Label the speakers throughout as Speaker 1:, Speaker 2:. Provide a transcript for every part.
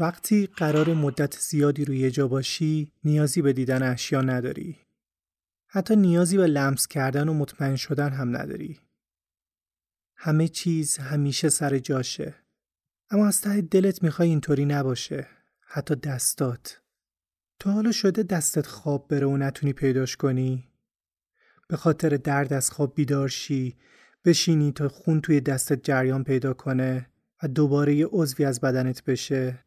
Speaker 1: وقتی قرار مدت زیادی روی جا باشی نیازی به دیدن اشیا نداری. حتی نیازی به لمس کردن و مطمئن شدن هم نداری. همه چیز همیشه سر جاشه. اما از ته دلت می‌خوای اینطوری نباشه. حتی دستات. تو حالا شده دستت خواب بره و نتونی پیداش کنی؟ به خاطر درد از خواب بیدار شی بشینی تا خون توی دستت جریان پیدا کنه و دوباره یه عضوی از بدنت بشه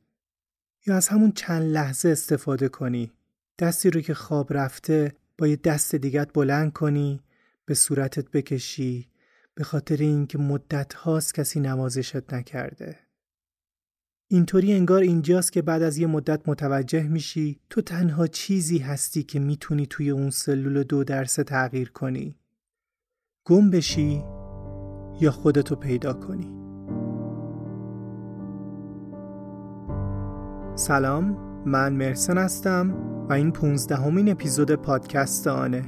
Speaker 1: یا از همون چند لحظه استفاده کنی. دستی رو که خواب رفته با یه دست دیگت بلند کنی به صورتت بکشی به خاطر اینکه مدت هاست کسی نوازشت نکرده. اینطوری انگار اینجاست که بعد از یه مدت متوجه میشی تو تنها چیزی هستی که می‌تونی توی اون سلول دو درسه تغییر کنی. گم بشی یا خودتو پیدا کنی. سلام من مرسن هستم و این پونزدهمین اپیزود پادکست آنه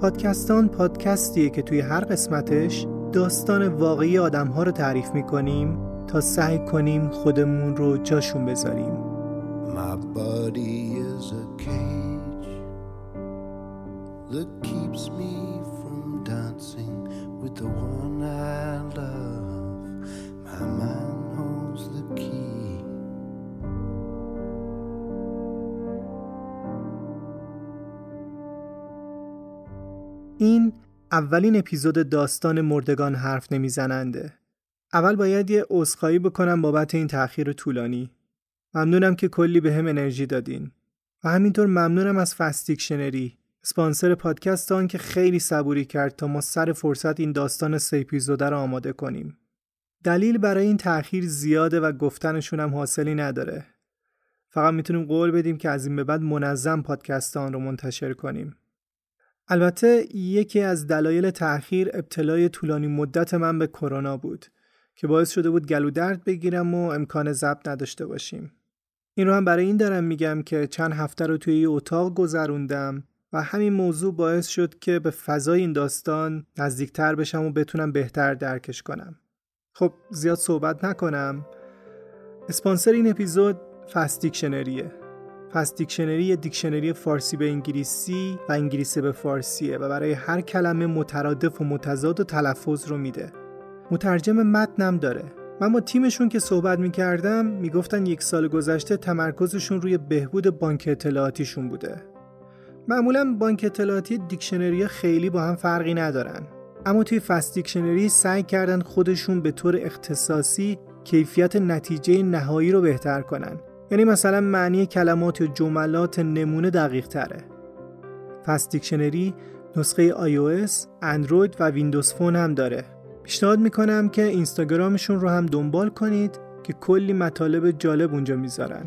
Speaker 1: پادکستان پادکستیه که توی هر قسمتش داستان واقعی آدم ها رو تعریف می‌کنیم تا سعی کنیم خودمون رو جاشون بذاریم My is a cage that keeps me from dancing with the one I love. My mind این اولین اپیزود داستان مردگان حرف نمیزننده. اول باید یه عذرخواهی بکنم بابت این تأخیر طولانی. ممنونم که کلی به هم انرژی دادین. و همینطور ممنونم از فستیکشنری اسپانسر پادکست آن که خیلی صبوری کرد تا ما سر فرصت این داستان سه اپیزوده رو آماده کنیم. دلیل برای این تأخیر زیاده و گفتنشون هم حاصلی نداره. فقط می‌تونیم قول بدیم که از این به بعد منظم پادکست آن رو منتشر کنیم. البته یکی از دلایل تأخیر ابتلای طولانی مدت من به کرونا بود که باعث شده بود گلو درد بگیرم و امکان ضبط نداشته باشیم. این رو هم برای این دارم میگم که چند هفته رو توی یه اتاق گذروندم و همین موضوع باعث شد که به فضای این داستان نزدیکتر بشم و بتونم بهتر درکش کنم. خب زیاد صحبت نکنم. اسپانسر این اپیزود فست فست دیکشنری یه دیکشنری فارسی به انگلیسی و انگلیسی به فارسیه و برای هر کلمه مترادف و متضاد و تلفظ رو میده. مترجم متنم داره. من با تیمشون که صحبت می‌کردم می‌گفتن یک سال گذشته تمرکزشون روی بهبود بانک اطلاعاتیشون بوده. معمولا بانک اطلاعاتی دیکشنری خیلی با هم فرقی ندارن. اما توی فست دیکشنری سعی کردن خودشون به طور اختصاصی کیفیت نتیجه نهایی رو بهتر کنن. یعنی مثلا معنی کلمات و جملات نمونه دقیق تره. فست دیکشنری نسخه iOS، اندروید و Windows Phone هم داره. پیشنهاد می‌کنم که اینستاگرامشون رو هم دنبال کنید که کلی مطالب جالب اونجا می‌ذارن.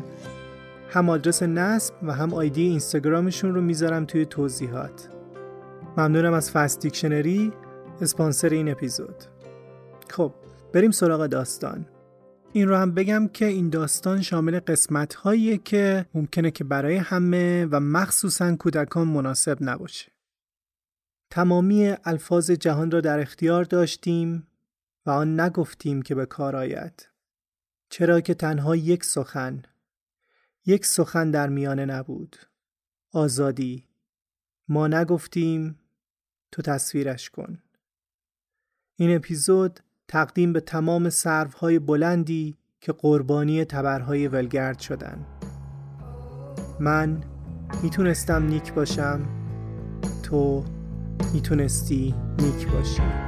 Speaker 1: هم آدرس نصب و هم آیدی اینستاگرامشون رو می‌ذارم توی توضیحات. ممنونم از Fast Dictionary اسپانسر این اپیزود. خب بریم سراغ داستان. این رو هم بگم که این داستان شامل قسمت هاییه که ممکنه که برای همه و مخصوصا کودکان مناسب نباشه. تمامی الفاظ جهان را در اختیار داشتیم و آن نگفتیم که به کار آید. چرا که تنها یک سخن یک سخن در میانه نبود آزادی ما نگفتیم تو تصویرش کن این اپیزود تقدیم به تمام سروهای بلندی که قربانی تبرهای ولگرد شدن. من می‌تونستم نیک باشم تو می‌تونستی نیک باشی.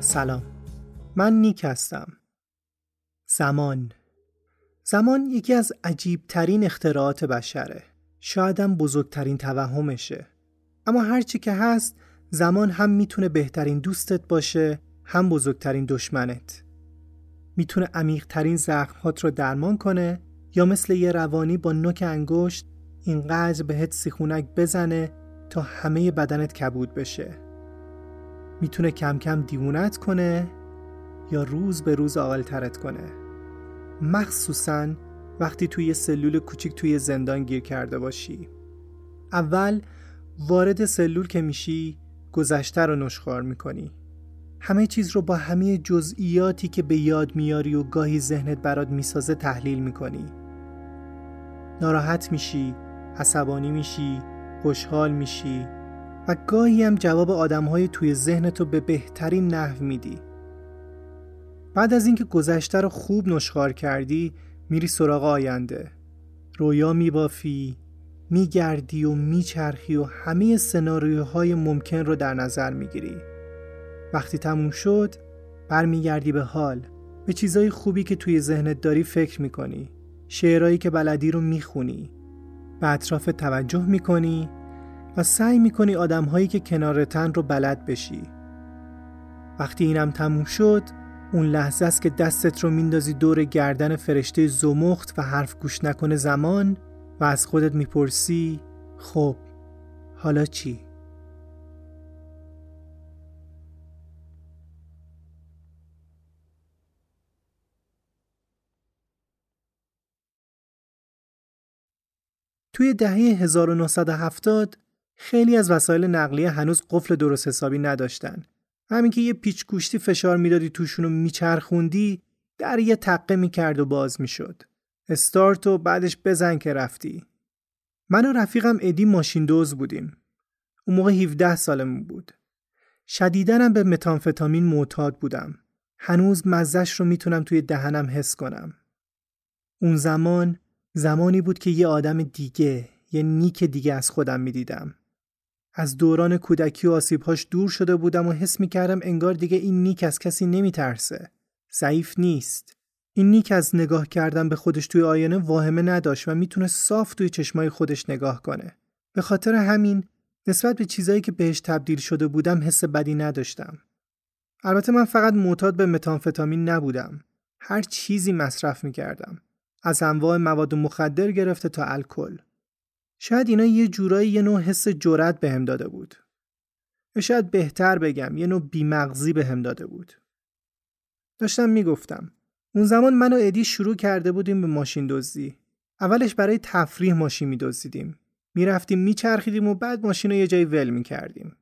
Speaker 1: سلام. من نیک هستم. زمان. زمان یکی از عجیب ترین اختراعات بشره. شایدم بزرگترین توهمشه. اما هرچی که هست زمان هم می‌تونه بهترین دوستت باشه هم بزرگترین دشمنت. می‌تونه عمیقترین زخمهات رو درمان کنه یا مثل یه روانی با نوک انگشت اینقدر بهت سیخونک بزنه تا همه بدنت کبود بشه. می‌تونه کم کم دیوونت کنه یا روز به روز ترت کنه. مخصوصا وقتی توی یه سلول کوچیک توی زندان گیر کرده باشی. اول وارد سلول که میشی گذشته رو نشخار می‌کنی. همه چیز رو با همه جزئیاتی که به یاد میاری و گاهی ذهنت برات می‌سازه تحلیل می‌کنی. ناراحت میشی عصبانی میشی خوشحال میشی. و گاهی هم جواب آدمهای توی ذهنتو به بهترین نحو میدی. بعد از اینکه گذشته رو خوب نشخار کردی میری سراغ آینده. رویا میبافی میگردی و میچرخی و همه سناریوهای ممکن رو در نظر می‌گیری. وقتی تموم شد برمیگردی به حال به چیزای خوبی که توی ذهنت داری فکر می‌کنی شعرهایی که بلدی رو می‌خونی به اطراف توجه می‌کنی و سعی می‌کنی آدمهایی که کنارتن رو بلد بشی وقتی اینم تموم شد اون لحظه است که دستت رو میندازی دور گردن فرشته زمخت و حرف گوش نکنه زمان و از خودت می‌پرسی خب حالا چی؟ توی دهه 1970 خیلی از وسایل نقلیه هنوز قفل درست حسابی نداشتن. همین که یه پیچ گوشتی فشار می‌دادی توشون رو میچرخوندی در یه تقه می‌کرد و باز می‌شد. استارت و بعدش بزن که رفتی. من و رفیقم ادی ماشین دوز بودیم. اون موقع 17 سالمون بود. شدیدنم به متانفتامین معتاد بودم. هنوز مزش رو می‌تونم توی دهنم حس کنم. اون زمان زمانی بود که یه آدم دیگه یه نیک دیگه از خودم می‌دیدم. از دوران کودکی و آسیبهاش دور شده بودم و حس می‌کردم انگار دیگه این نیک از کسی نمیترسه. ضعیف نیست. این نیک از نگاه کردن به خودش توی آینه واهمه نداشت و می‌تونه صاف توی چشمای خودش نگاه کنه. به خاطر همین نسبت به چیزایی که بهش تبدیل شده بودم حس بدی نداشتم. البته من فقط معتاد به متانفتامین نبودم. هر چیزی مصرف می‌کردم. از انواع مواد مخدر گرفته تا الکل. شاید اینا یه جورایی یه نوع حس جرأت بهم داده بود. شاید بهتر بگم یه نوع بیمغزی بهم داده بود. داشتم می‌گفتم اون زمان من و ادی شروع کرده بودیم به ماشین دزدی. اولش برای تفریح ماشین میدزدیدیم. می‌رفتیم میچرخیدیم و بعد ماشین رو یه جایی ول می‌کردیم.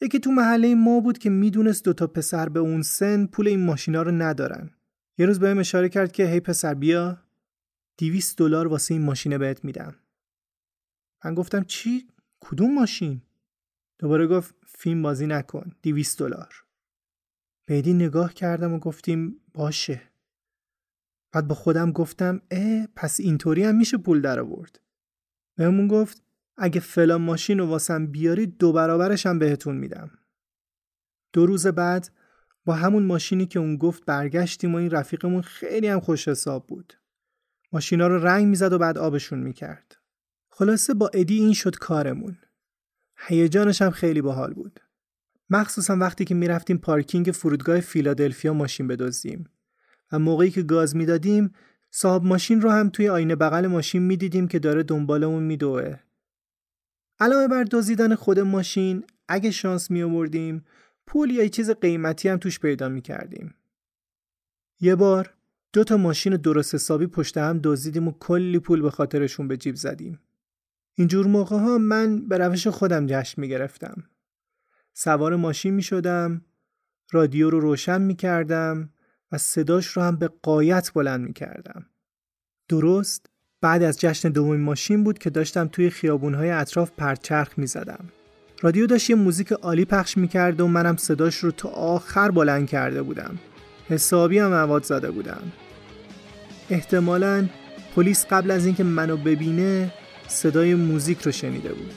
Speaker 1: یکی تو محله ما بود که می‌دونست دوتا پسر به اون سن پول این ماشینا رو ندارن. یه روز بهم اشاره کرد که هی پسر بیا 200 دلار واسه این ماشینه بهت میدم. من گفتم چی؟ کدوم ماشین؟ دوباره گفت فیلم بازی نکن 200 دلار. بیدی نگاه کردم و گفتیم باشه. بعد با خودم گفتم اه پس اینطوری هم میشه پول در آورد. بهمون گفت اگه فلان ماشین رو واسم بیاری دو برابرش هم بهتون میدم. دو روز بعد با همون ماشینی که اون گفت برگشتیم و این رفیقمون خیلی هم خوش حساب بود. ماشینا رو رنگ می‌زد و بعد آبشون می‌کرد. خلاصه با ادی این شد کارمون. هیجانش هم خیلی باحال بود. مخصوصا وقتی که می‌رفتیم پارکینگ فرودگاه فیلادلفیا ماشین بدزدیم و موقعی که گاز می‌دادیم صاحب ماشین رو هم توی آینه بغل ماشین می‌دیدیم که داره دنبالمون میدوه. علاوه بر دزدیدن خود ماشین اگه شانس می آوردیم پول یا چیز قیمتی هم توش پیدا می کردیم. یه بار دو تا ماشین درست حسابی پشت هم دزدیدیم و کلی پول به خاطرشون به جیب زدیم. اینجور موقع ها من به روش خودم جشن می گرفتم. سوار ماشین می شدم، رادیو رو روشن می کردم و صداش رو هم به قایت بلند می کردم. درست بعد از جشن دومین ماشین بود که داشتم توی خیابونهای اطراف پرچرخ می زدم. رادیو داشت یه موزیک عالی پخش می کرد و منم صداش رو تا آخر بلند کرده بودم. حسابی هم مواد زده بودم. احتمالا پلیس قبل از اینکه منو ببینه صدای موزیک رو شنیده بود.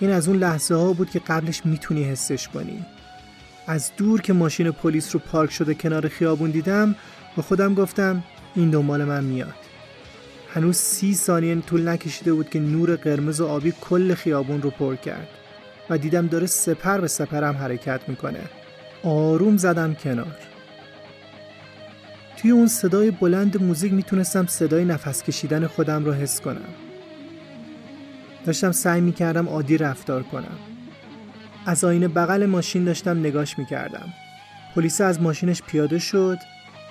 Speaker 1: این از اون لحظه ها بود که قبلش می‌تونی حسش کنی. از دور که ماشین پلیس رو پارک شده کنار خیابون دیدم با خودم گفتم این دنبال من میاد. هنوز سی ثانیه طول نکشیده بود که نور قرمز و آبی کل خیابون رو پر کرد و دیدم داره سپر به سپرم حرکت می‌کنه. آروم زدم کنار. توی اون صدای بلند موزیک می‌تونستم صدای نفس کشیدن خودم رو حس کنم. داشتم سعی می‌کردم عادی رفتار کنم. از آینه بغل ماشین داشتم نگاش می‌کردم. پلیس از ماشینش پیاده شد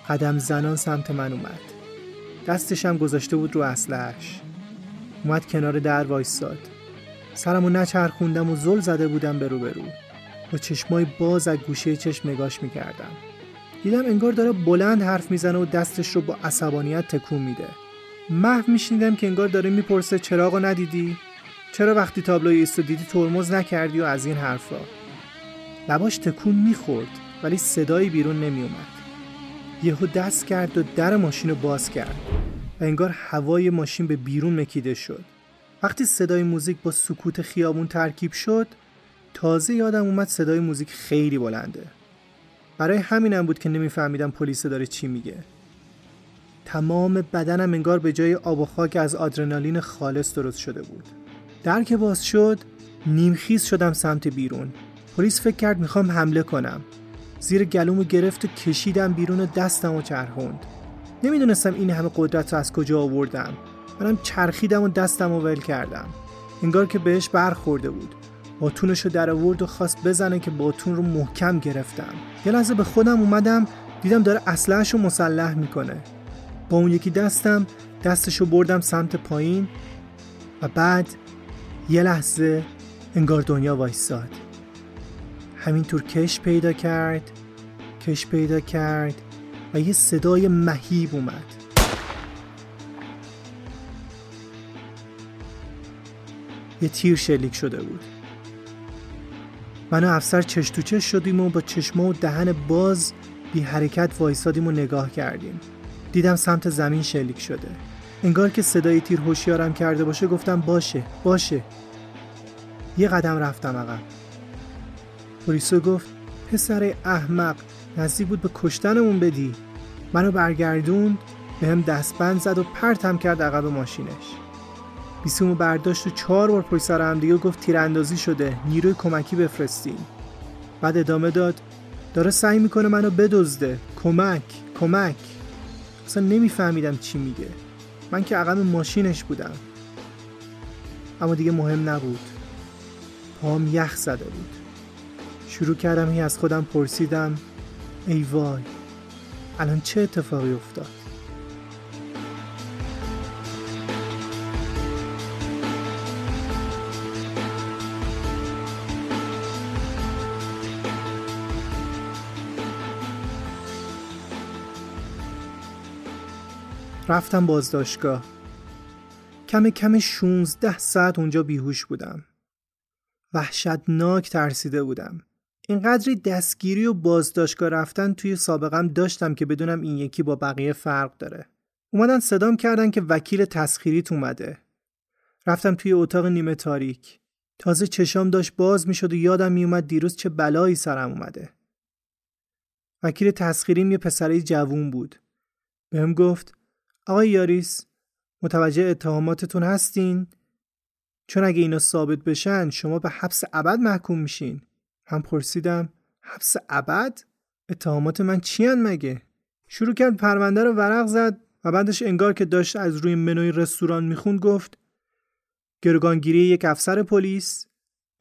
Speaker 1: قدم زنان سمت من اومد. دستشم گذاشته بود رو اسلحش اومد کنار در وایستاد سرمو نچرخوندم و زل زده بودم به روبرو. با چشمای باز از گوشه چشم نگاش می‌کردم. دیدم انگار داره بلند حرف می‌زنه و دستش رو با عصبانیت تکون میده. محو میشنیدم که انگار داره می‌پرسه چراغو ندیدی؟ چرا وقتی تابلوی ایستو دیدی ترمز نکردی و از این حرفا؟ لباش تکون می‌خورد ولی صدایی بیرون نمیومد. یهو دست کرد و در ماشین رو باز کرد و انگار هوای ماشین به بیرون مکیده شد. وقتی صدای موزیک با سکوت خیابون ترکیب شد تازه یادم اومد صدای موزیک خیلی بلنده. برای همینم بود که نمیفهمیدم پلیس داره چی میگه. تمام بدنم انگار به جای آب و خاک از آدرنالین خالص درست شده بود. در که باز شد نیمخیز شدم سمت بیرون. پلیس فکر کرد می‌خوام حمله کنم. زیر گلومو گرفت و کشیدم بیرون و دستم چرخوند. نمی‌دونستم این همه قدرت رو از کجا آوردم. منم چرخیدم و دستم و ول کردم. انگار که بهش برخورده بود. باتونش رو در آورد و خواست بزنه که باتون رو محکم گرفتم. یه لحظه به خودم اومدم دیدم داره اسلحه‌شو مسلح می‌کنه. با اون یکی دستم دستشو بردم سمت پایین و بعد یه لحظه انگار دنیا وایستاد همینطور کش پیدا کرد کش پیدا کرد و یه صدای مهیب اومد. یه تیر شلیک شده بود. من و افسر چش چش شدیم و با چشما و دهن باز بی حرکت وایسادیم و نگاه کردیم. دیدم سمت زمین شلیک شده. انگار که صدای تیر هوشیارم کرده باشه گفتم باشه باشه. یه قدم رفتم عقب. پلیسو گفت پسر احمق نزدیک بود به کشتنمون بدی. منو برگردوند به هم دستبند زد و پرتم کرد عقب ماشینش. بیسیمو برداشت و چهار بار پشت سر هم دیگه گفت تیراندازی شده. نیروی کمکی بفرستین. بعد ادامه داد داره سعی می‌کنه منو بدزده. کمک کمک. اصلا نمیفهمیدم چی میگه. من که عقب ماشینش بودم. اما دیگه مهم نبود. پام یخ زده بود. شروع کردم هی از خودم پرسیدم ای وای الان چه اتفاقی افتاد؟ رفتم بازداشتگاه. کم کم 16 ساعت اونجا بیهوش بودم. وحشتناک ترسیده بودم. اینقدری دستگیری و بازداشتگاه رفتن توی سابقم داشتم که بدونم این یکی با بقیه فرق داره. اومدن صدام کردن که وکیل تسخیریت اومده. رفتم توی اتاق نیمه تاریک. تازه چشام داشت باز می‌شد و یادم میومد دیروز چه بلایی سرم اومده. وکیل تسخیریم یه پسره جوون بود. بهم گفت آقای یاریس متوجه اتهاماتتون هستین؟ چون اگه اینا ثابت بشن شما به حبس ابد محکوم میشین هم پرسیدم حبس ابد؟ اتهامات من چی مگه؟ شروع کرد پرونده رو ورق زد و بعدش انگار که داشت از روی منوی رستوران می‌خوند گفت گرگانگیری یک افسر پلیس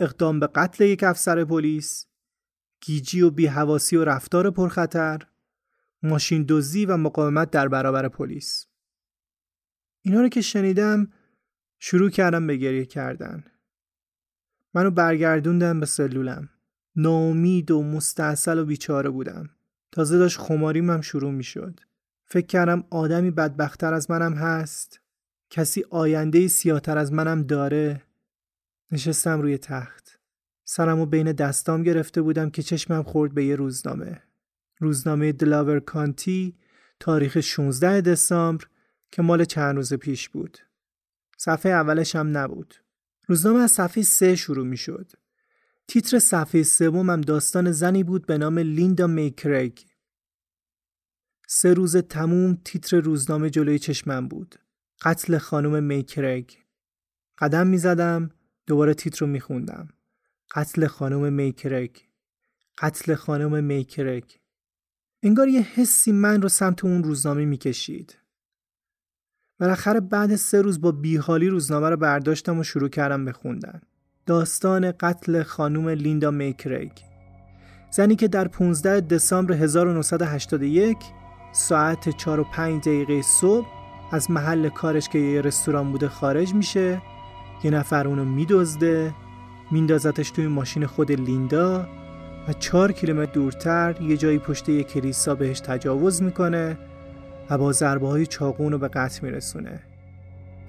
Speaker 1: اقدام به قتل یک افسر پلیس گیجی و بیهواسی و رفتار پرخطر ماشین دزدی و مقاومت در برابر پلیس اینا رو که شنیدم شروع کردم به گریه کردن. منو برگردوندم به سلولم. ناامید و مستاصل و بیچاره بودم. تازه داشت خماریم هم شروع می شد فکر کردم آدمی بدبختتر از منم هست. کسی آینده سیاتر از منم داره. نشستم روی تخت. سرمو بین دستام گرفته بودم که چشمم خورد به یه روزنامه. روزنامه دلاور کانتی تاریخ 16 دسامبر که مال چند روز پیش بود. صفحه اولش هم نبود. روزنامه از صفحه سه شروع می شد. تیتر صفحه سومم داستان زنی بود به نام لیندا میکرگ. سه روز تموم تیتر روزنامه جلوی چشمم بود. قتل خانم میکرگ. قدم می زدم دوباره تیتر رو می خوندم. قتل خانم میکرگ. قتل خانم میکرگ. انگار یه حسی من رو سمت اون روزنامه می کشید. بالاخره بعد سه روز با بیحالی روزنامه رو برداشتم و شروع کردم به خوندن. داستان قتل خانم لیندا میکرگ زنی که در 15 دسامبر 1981 ساعت 4 و 5 دقیقه صبح از محل کارش که یه رستوران بوده خارج میشه یه نفر اونو میدزده میندازتش توی ماشین خود لیندا و چهار کیلومتر دورتر یه جایی پشت یه کلیسا بهش تجاوز می‌کنه و با ضربه های چاقون رو به قتل میرسونه.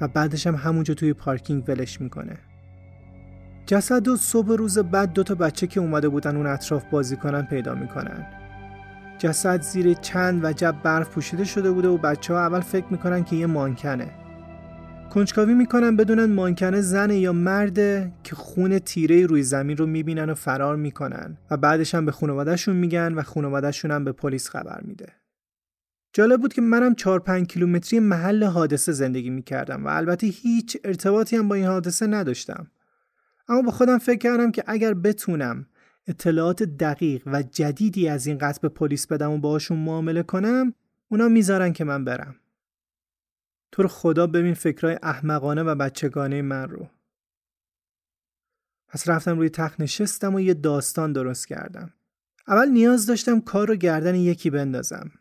Speaker 1: و بعدش هم همونجا توی پارکینگ ولش می‌کنه. جسد و صبح روز بعد دو تا بچه که اومده بودن اون اطراف بازی کنن پیدا می‌کنن. جسد زیر چند وجب برف پوشیده شده بوده و بچه ها اول فکر می‌کنن که یه مانکنه. کنجکاوی می‌کنن بدونن مانکنه زنه یا مرده که خون تیره روی زمین رو می‌بینن و فرار می‌کنن. و بعدش هم به خانوادهشون میگن و خانوادهشون هم به پلیس خبر میده. جالب بود که منم 4 5 کیلومتری محل حادثه زندگی می‌کردم و البته هیچ ارتباطی هم با این حادثه نداشتم. اما با خودم فکر کردم که اگر بتونم اطلاعات دقیق و جدیدی از این قتل به پلیس بدم و باهاشون معامله کنم اونا می‌ذارن که من برم. تو خدا ببین فکرای احمقانه و بچگانه من رو. پس رفتم روی تخت نشستم و یه داستان درست کردم. اول نیاز داشتم کار رو گردن یکی بندازم.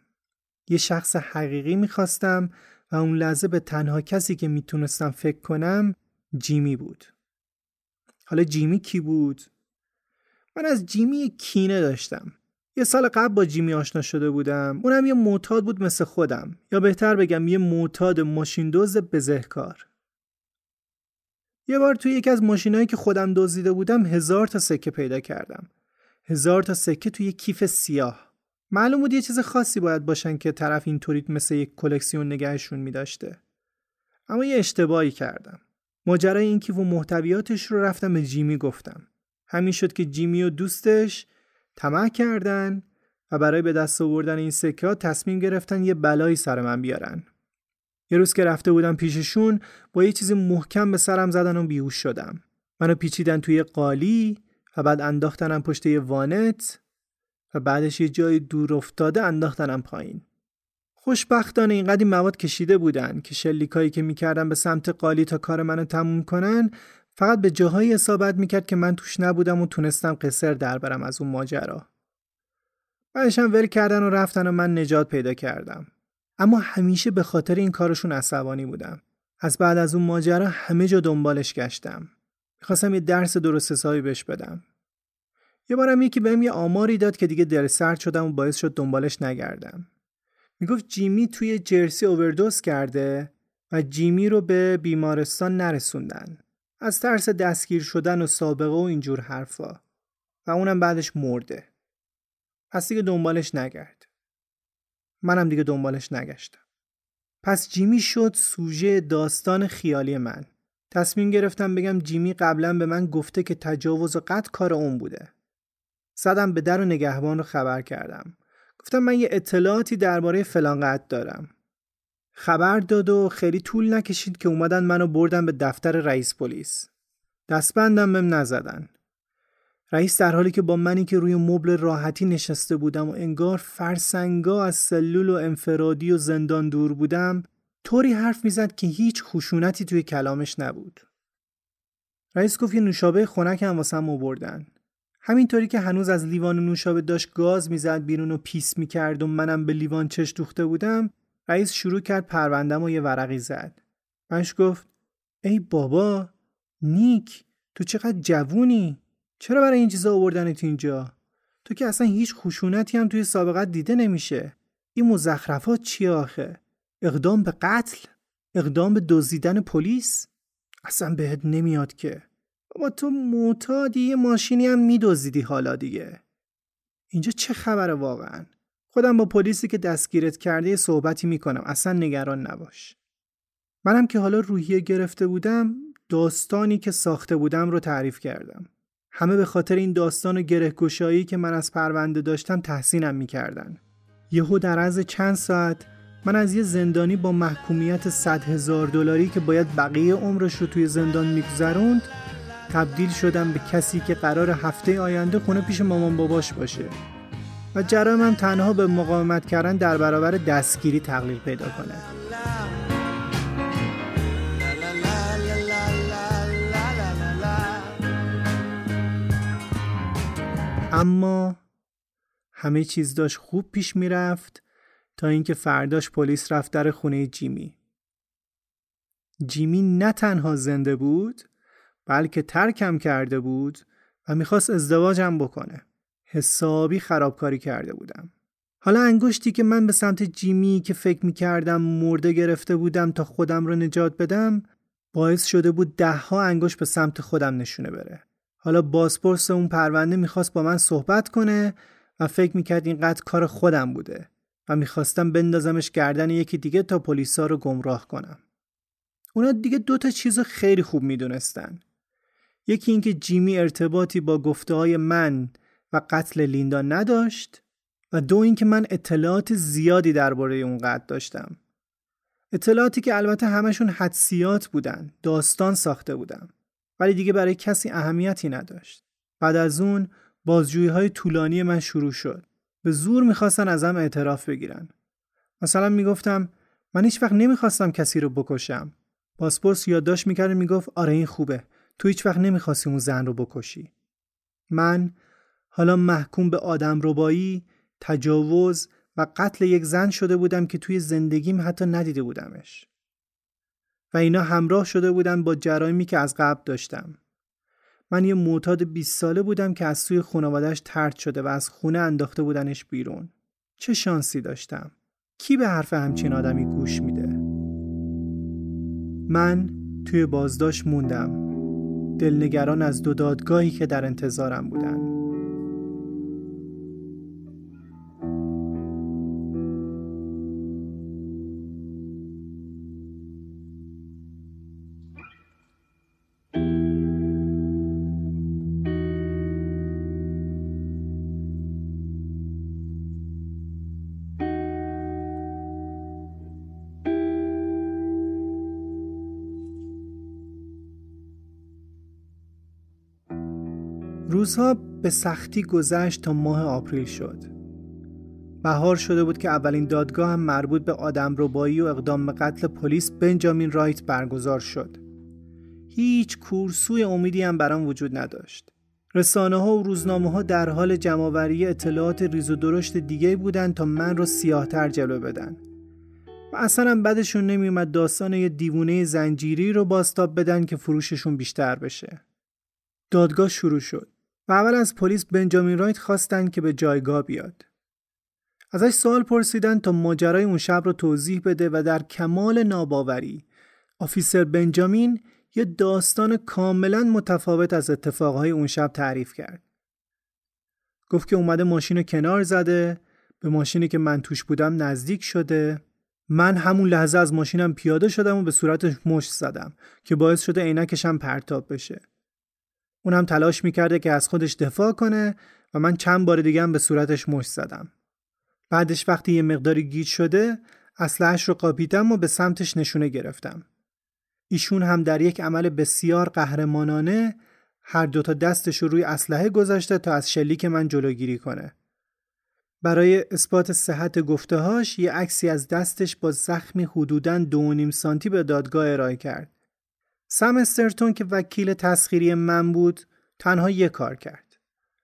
Speaker 1: یه شخص حقیقی می‌خواستم و اون لحظه به تنها کسی که می‌تونستم فکر کنم جیمی بود. حالا جیمی کی بود؟ من از جیمی کینه داشتم. یه سال قبل با جیمی آشنا شده بودم. اونم یه معتاد بود مثل خودم. یا بهتر بگم یه معتاد ماشین دوز بزهکار. یه بار توی یکی از ماشینایی که خودم دزدیده بودم هزار تا سکه پیدا کردم. هزار تا سکه توی کیف سیاه. معلوم بود یه چیز خاصی باید باشن که طرف اینطوری مثل یک کلکسیون نگهشون میداشته. اما یه اشتباهی کردم. ماجرای این کیف و محتویاتش رو رفتم به جیمی گفتم. همین شد که جیمی و دوستش طمع کردن و برای به دست آوردن این سکه ها تصمیم گرفتن یه بلایی سر من بیارن. یه روز که رفته بودم پیششون با یه چیزی محکم به سرم زدن و بیهوش شدم. منو پیچیدن توی قالی و بعد انداختنم پشت یه وانت و بعدش یه جای دور افتاده انداختنم پایین. خوشبختانه اینقدر مواد کشیده بودن که شلیکایی که می‌کردن به سمت قالی تا کار منو تموم کنن فقط به جاهایی اصابت می‌کرد که من توش نبودم و تونستم قصر در برم از اون ماجرا. بعدشم ول کردن و رفتن و من نجات پیدا کردم. اما همیشه به خاطر این کارشون عصبانی بودم. از بعد از اون ماجرا همه جا دنبالش گشتم. می‌خواستم یه درس درست حسابی بهش بدم. یه بارم یکی بهم یه آماری داد که دیگه دل سرد شدم و باعث شد دنبالش نگردم. می‌گفت جیمی توی جرسی اووردوز کرده و جیمی رو به بیمارستان نرسوندن. از ترس دستگیر شدن و سابقه و اینجور حرفا. و اونم بعدش مرده. پس دیگه دنبالش نگرد. منم دیگه دنبالش نگشتم. پس جیمی شد سوژه داستان خیالی من. تصمیم گرفتم بگم جیمی قبلا به من گفته که تجاوز و قتل کار اون بوده. زدم به در و نگهبان رو خبر کردم. گفتم من یه اطلاعاتی درباره فلان دارم. خبر داد و خیلی طول نکشید که اومدن منو بردن به دفتر رئیس پلیس. دستبندم بهم نزدن. رئیس در حالی که با منی که روی مبل راحتی نشسته بودم و انگار فرسنگا از سلول و انفرادی و زندان دور بودم طوری حرف می‌زد که هیچ خشونتی توی کلامش نبود. رئیس گفت یه نوشابه خنک هم واسم آوردن همینطوری که هنوز از لیوان نوشابه داشت گاز می‌زد بیرون و پیس می‌کرد و منم به لیوان چش دوخته بودم رئیس شروع کرد پروندم و یه ورقی زد. منش گفت ای بابا نیک تو چقدر جوونی چرا برای این چیزا آوردنت اینجا؟ تو که اصلا هیچ خشونتی هم توی سابقت دیده نمیشه. این مزخرفات چی آخه؟ اقدام به قتل؟ اقدام به دزدیدن پلیس؟ اصلا بهت نمیاد که. بابا تو معتادی یه ماشینی هم میدزدیدی حالا دیگه. اینجا چه خبره واقعا؟ خودم با پلیسی که دستگیرت کرده صحبتی می‌کنم. اصلا نگران نباش. منم که حالا روحیه گرفته بودم داستانی که ساخته بودم رو تعریف کردم. همه به خاطر این داستان و گرهگشایی که من از پرونده داشتم تحسینم می‌کردن. یهو در عرض چند ساعت من از یه زندانی با محکومیت 100 هزار دلاری که باید بقیه عمرش رو توی زندان میگذروند تبدیل شدم به کسی که قرار هفته آینده خونه پیش مامان باباش باشه و جرامم تنها به مقاومت کردن در برابر دستگیری تقلیل پیدا کنه اما همه چیز داشت خوب پیش می‌رفت تا اینکه فرداش پلیس رفت در خونه جیمی. جیمی نه تنها زنده بود بلکه ترکم کرده بود و می‌خواست ازدواجم بکنه. حسابی خرابکاری کرده بودم. حالا انگشتی که من به سمت جیمی که فکر می‌کردم مرده گرفته بودم تا خودم رو نجات بدم باعث شده بود ده ها انگشت به سمت خودم نشونه بره. حالا بازپرس اون پرونده می‌خواست با من صحبت کنه و فکر می‌کرد این قتل کار خودم بوده و می‌خواستم بندازمش گردن یکی دیگه تا پلیسا رو گمراه کنم. اونا دیگه دو تا چیز خیلی خوب می‌دونستن. یکی اینکه جیمی ارتباطی با گفته های من و قتل لیندا نداشت و دو اینکه من اطلاعات زیادی درباره اون قتل داشتم. اطلاعاتی که البته همشون حدسیات بودن، داستان ساخته بودم. ولی دیگه برای کسی اهمیتی نداشت. بعد از اون بازجویی های طولانی من شروع شد. به زور می‌خواستن ازم اعتراف بگیرن. مثلا می‌گفتم من هیچ وقت نمی‌خواستم کسی رو بکشم. پاسپورت یادداشت می‌کرد می‌گفت آره این خوبه. تو هیچ وقت نمی‌خواستی اون زن رو بکشی. من حالا محکوم به آدم ربایی، تجاوز و قتل یک زن شده بودم که توی زندگیم حتی ندیده بودمش. و اینا همراه شده بودن با جرایمی که از قبل داشتم. من یه معتاد 20 ساله بودم که از سوی خانوادهش ترد شده و از خونه انداخته بودنش بیرون. چه شانسی داشتم. کی به حرف همچین آدمی گوش میده؟ من توی بازداشت موندم. دلنگران از دو دادگاهی که در انتظارم بودن. روزها به سختی گذشت تا ماه آپریل شد. بهار شده بود که اولین دادگاه هم مربوط به آدم ربایی و اقدام به قتل پلیس بنجامین رایت برگزار شد. هیچ کورسوی امیدی هم برام وجود نداشت. رسانه ها و روزنامه ها در حال جمعوری اطلاعات ریز و درشت دیگه بودن تا من رو سیاهتر جلو بدن. و اصلا بدشون نمیومد داستان یه دیوونه زنجیری رو باستاب بدن که فروششون بیشتر بشه. دادگاه شروع شد. و اول از پلیس بنجامین رایت خواستن که به جایگاه بیاد. ازش سوال پرسیدن تا ماجرای اون شب رو توضیح بده و در کمال ناباوری آفیسر بنجامین یه داستان کاملا متفاوت از اتفاقهای اون شب تعریف کرد. گفت که اومده ماشین رو کنار زده به ماشینی که من توش بودم نزدیک شده من همون لحظه از ماشینم پیاده شدم و به صورتش مشت زدم که باعث شده عینکشم پرتاب بشه اونم تلاش می‌کرده که از خودش دفاع کنه و من چند بار دیگه هم به صورتش مش زدم. بعدش وقتی یه مقداری گیج شده اسلحه‌اش رو قاپیدم و به سمتش نشونه گرفتم. ایشون هم در یک عمل بسیار قهرمانانه هر دوتا دستش رو روی اسلحه گذاشته تا از شلیک من جلوگیری کنه. برای اثبات صحت گفتهاش یه عکسی از دستش با زخمی حدوداً دو سانتی به دادگاه ارائه کرد. سم استرتون که وکیل تسخیری من بود تنها یه کار کرد.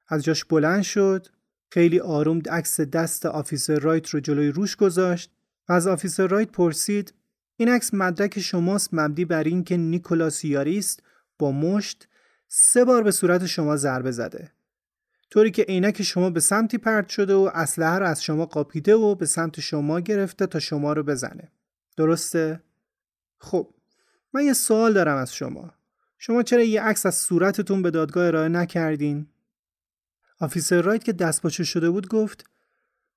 Speaker 1: از جاش بلند شد خیلی آروم عکس دست officer Wright رو جلوی روش گذاشت و از officer Wright پرسید این عکس مدرک شماست مبنی بر این که نیکولاس یاریس با مشت سه بار به صورت شما ضربه زده. طوری که عینک شما به سمتی پرت شده و اسلحه رو از شما قاپیده و به سمت شما گرفته تا شما رو بزنه. درسته؟ خب من یه سوال دارم از شما شما چرا یه عکس از صورتتون به دادگاه ارائه نکردین آفیسر رایت که دست باچه شده بود گفت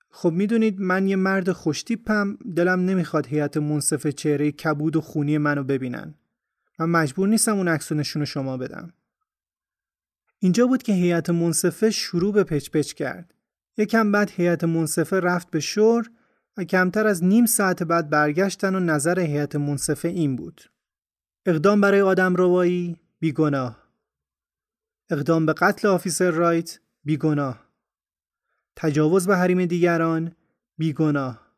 Speaker 1: خب می‌دونید من یه مرد خوشتیپم دلم نمی‌خواد هیئت منصف چهره کبود و خونی منو ببینن من مجبور نیستم اون عکس نشون شما بدم اینجا بود که هیئت منصفه شروع به پچ پچ کرد. یکم بعد هیئت منصفه رفت به شور و کمتر از نیم ساعت بعد برگشتن و نظر هیئت منصفه این بود. اقدام برای آدم روایی بیگناه. اقدام به قتل آفیسر رایت بیگناه. تجاوز به حریم دیگران بیگناه.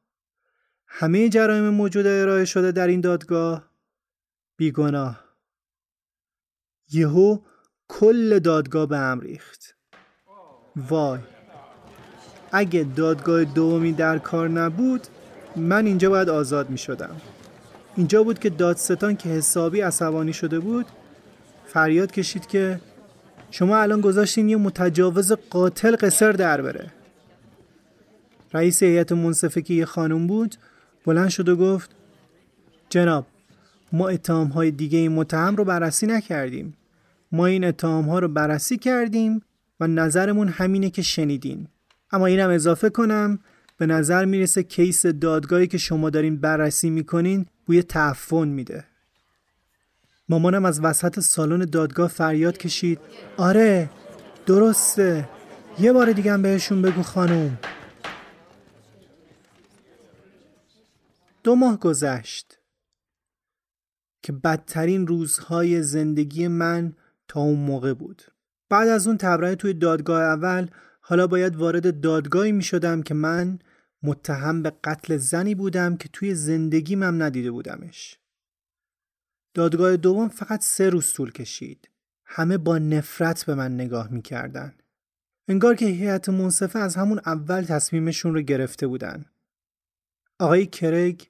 Speaker 1: همه جرایم موجود ارائه شده در این دادگاه بیگناه. یهو کل دادگاه به هم ریخت. وای اگه دادگاه دومی در کار نبود من اینجا باید آزاد می شدم اینجا بود که دادستان که حسابی عصبانی شده بود فریاد کشید که شما الان گذاشتین یه متجاوز قاتل قصر در بره. رئیس هیئت منصفه که یه خانم بود بلند شد و گفت جناب ما اتهام های دیگه این متهم رو بررسی نکردیم. ما این اتهام ها رو بررسی کردیم و نظرمون همینه که شنیدین. اما اینم اضافه کنم به نظر می‌رسه کیس دادگاهی که شما دارین بررسی می‌کنین بوی تعفن میده. مامانم از وسط سالن دادگاه فریاد کشید. آره درسته. یه بار دیگه هم بهشون بگو خانم دو ماه گذشت که بدترین روزهای زندگی من تا اون موقع بود. بعد از اون تبرئه توی دادگاه اول حالا باید وارد دادگاهی می شدم که من متهم به قتل زنی بودم که توی زندگیم هم ندیده بودمش. دادگاه دوم فقط سه روز طول کشید. همه با نفرت به من نگاه می‌کردن. انگار که هیئت منصفه از همون اول تصمیمشون رو گرفته بودن. آقای کرگ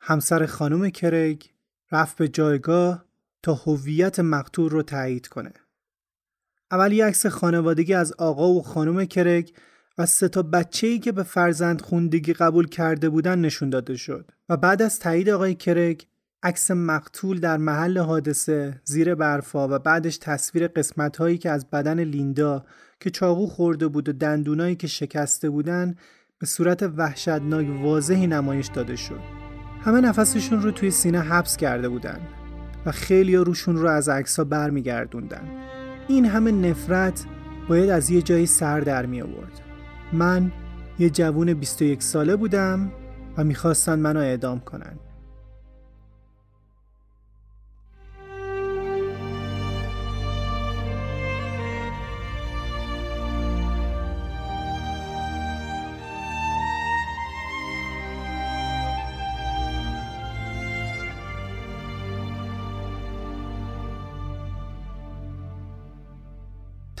Speaker 1: همسر خانم کرگ رفت به جایگاه تا هویت مقتول رو تایید کنه. اول یه عکس خانوادگی از آقا و خانم کرگ و سه تا بچه‌ای که به فرزند خوندگی قبول کرده بودن نشون داده شد. و بعد از تایید آقای کرگ عکس مقتول در محل حادثه زیر برفا و بعدش تصویر قسمت هایی که از بدن لیندا که چاقو خورده بود و دندونایی که شکسته بودن به صورت وحشتناک واضحی نمایش داده شد. همه نفسشون رو توی سینه حبس کرده بودن و خیلی روشون رو از عکس ها برمیگردوندن. این همه نفرت باید از یه جایی سر در می آورد من یه جوون 21 ساله بودم و می‌خواستن منو اعدام کنن.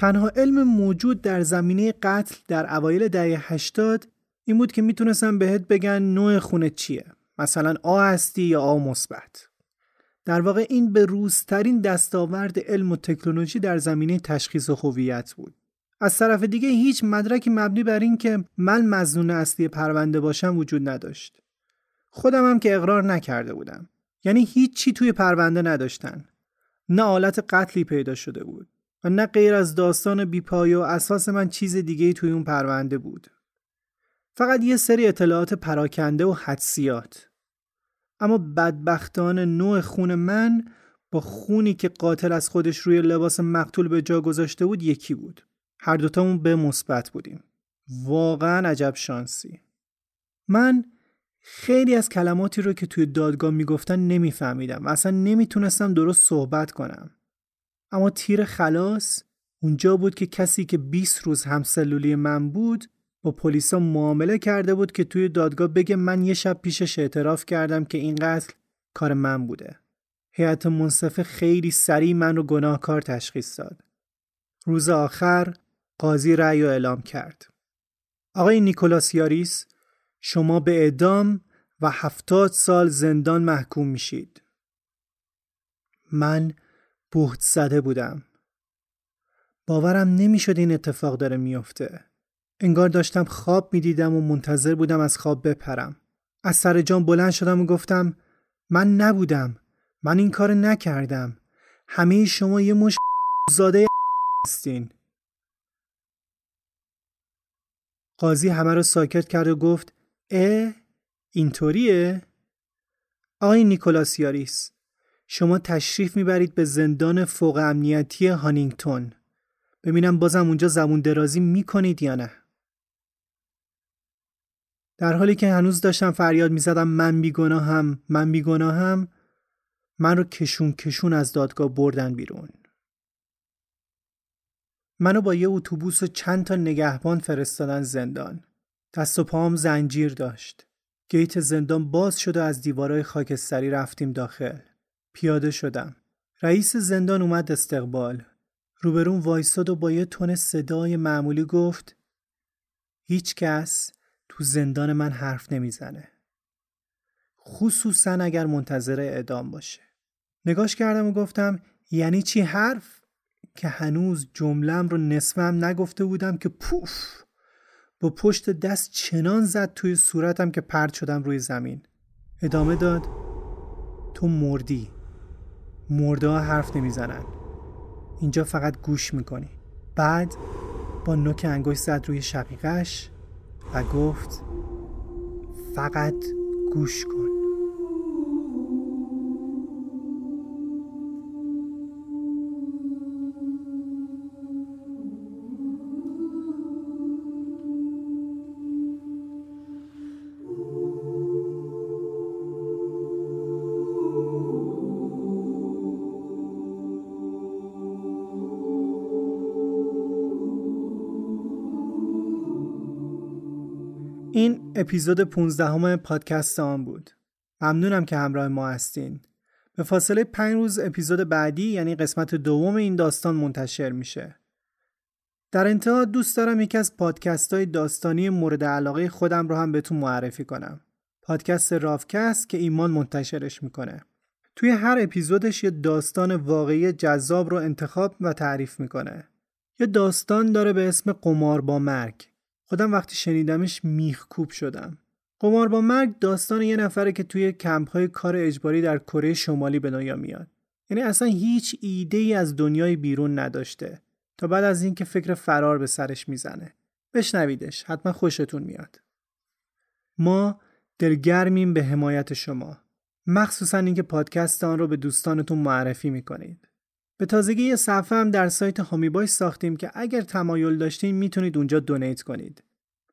Speaker 1: تنها علم موجود در زمینه قتل در اوایل دهه 80 این بود که می‌تونستن بهت بگن نوع خونه چیه. مثلا آ هستی یا آ مثبت. در واقع این به روزترین دستاورد علم و تکنولوژی در زمینه تشخیص هویت بود. از طرف دیگه هیچ مدرکی مبنی بر این که من مزنون اصلی پرونده باشم وجود نداشت. خودم هم که اقرار نکرده بودم. یعنی هیچ چی توی پرونده نداشتن. نه آلت قتلی پیدا شده بود. و نه غیر از داستان بیپای و اساس من چیز دیگه توی اون پرونده بود. فقط یه سری اطلاعات پراکنده و حدسیات. اما بدبختان نوع خون من با خونی که قاتل از خودش روی لباس مقتول به جا گذاشته بود یکی بود. هر دوتامون به مثبت بودیم. واقعا عجب شانسی. من خیلی از کلماتی رو که توی دادگاه می‌گفتن نمیفهمیدم و اصلا نمی‌تونستم درست صحبت کنم. اما تیر خلاص اونجا بود که کسی که 20 روز همسلولی من بود با پلیسا معامله کرده بود که توی دادگاه بگه من یه شب پیشش اعتراف کردم که این قتل کار من بوده. هیئت منصفه خیلی سریع من رو گناهکار تشخیص داد. روز آخر قاضی رأی اعلام کرد. آقای نیکولاس یاریس شما به اعدام و هفتاد سال زندان محکوم میشید. من بهت زده بودم. باورم نمی‌شد این اتفاق داره میافته. انگار داشتم خواب می‌دیدم و منتظر بودم از خواب بپرم. از سر جان بلند شدم و گفتم من نبودم. من این کار نکردم. همه شما یه مش زاده هستین. قاضی همه رو ساکت کرد و گفت اه اینطوریه؟ آقای نیکولاس یاریس شما تشریف می‌برید به زندان فوق امنیتی هانینگتون. ببینم بازم اونجا زبون درازی می‌کنید یا نه. در حالی که هنوز داشتم فریاد می‌زدم من بیگناهم من بیگناهم من رو کشون کشون از دادگاه بردن بیرون. منو با یه اتوبوس و چند تا نگهبان فرستادن زندان. دست و پام زنجیر داشت. گیت زندان باز شد و از دیوارای خاکستری رفتیم داخل. پیاده شدم رئیس زندان اومد استقبال روبرون وایستاد و با یه تون صدای معمولی گفت هیچ کس تو زندان من حرف نمی‌زنه. خصوصا اگر منتظر اعدام باشه. نگاش کردم و گفتم یعنی چی حرف؟ که هنوز جملم رو نصفم نگفته بودم که پوف با پشت دست چنان زد توی صورتم که پرد شدم روی زمین ادامه داد تو مردی مرده ها حرف نمی‌زنن. اینجا فقط گوش می‌کنی. بعد با نوک انگشت زد روی شقیقش و گفت فقط گوش کن. اپیزود 15 همه پادکست آن بود. ممنونم که همراه ما هستین. به فاصله پنج روز اپیزود بعدی یعنی قسمت دوم این داستان منتشر میشه. در انتها دوست دارم یکی از پادکست های داستانی مورد علاقه خودم رو هم بهتون معرفی کنم. پادکست رافکست که ایمان منتشرش می‌کنه. توی هر اپیزودش یه داستان واقعی جذاب رو انتخاب و تعریف می‌کنه. یه داستان داره به اسم قمار با مرگ خودم وقتی شنیدمش میخ کوب شدم. قمار با مرگ داستان یه نفره که توی کمپ های کار اجباری در کره شمالی به دنیا میاد. یعنی اصلا هیچ ایده ای از دنیای بیرون نداشته. تا بعد از اینکه فکر فرار به سرش می‌زنه. بشنویدش حتما خوشتون میاد. ما دلگرمیم به حمایت شما. مخصوصا اینکه پادکست آن رو به دوستانتون معرفی می‌کنید. به تازگی یه صفحه هم در سایت هامی ساختیم که اگر تمایل داشتین می‌تونید اونجا دونیت کنید.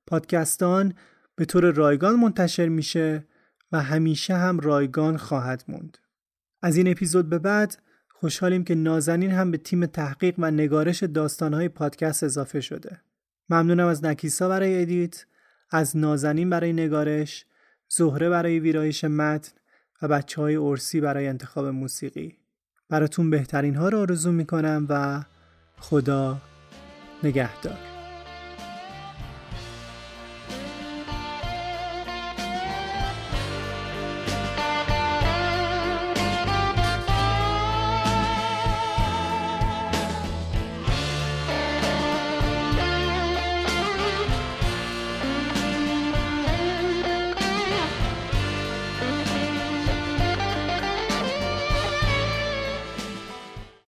Speaker 1: پادکستان به طور رایگان منتشر میشه و همیشه هم رایگان خواهد موند. از این اپیزود به بعد خوشحالیم که نازنین هم به تیم تحقیق و نگارش داستانهای پادکست اضافه شده. ممنونم از نکیسا برای ادیت، از نازنین برای نگارش، زهره برای ویرایش متن و بچه های ارسی برای انتخاب موسیقی. براتون بهترین ها رو آرزو می‌کنم و خدا نگهدار.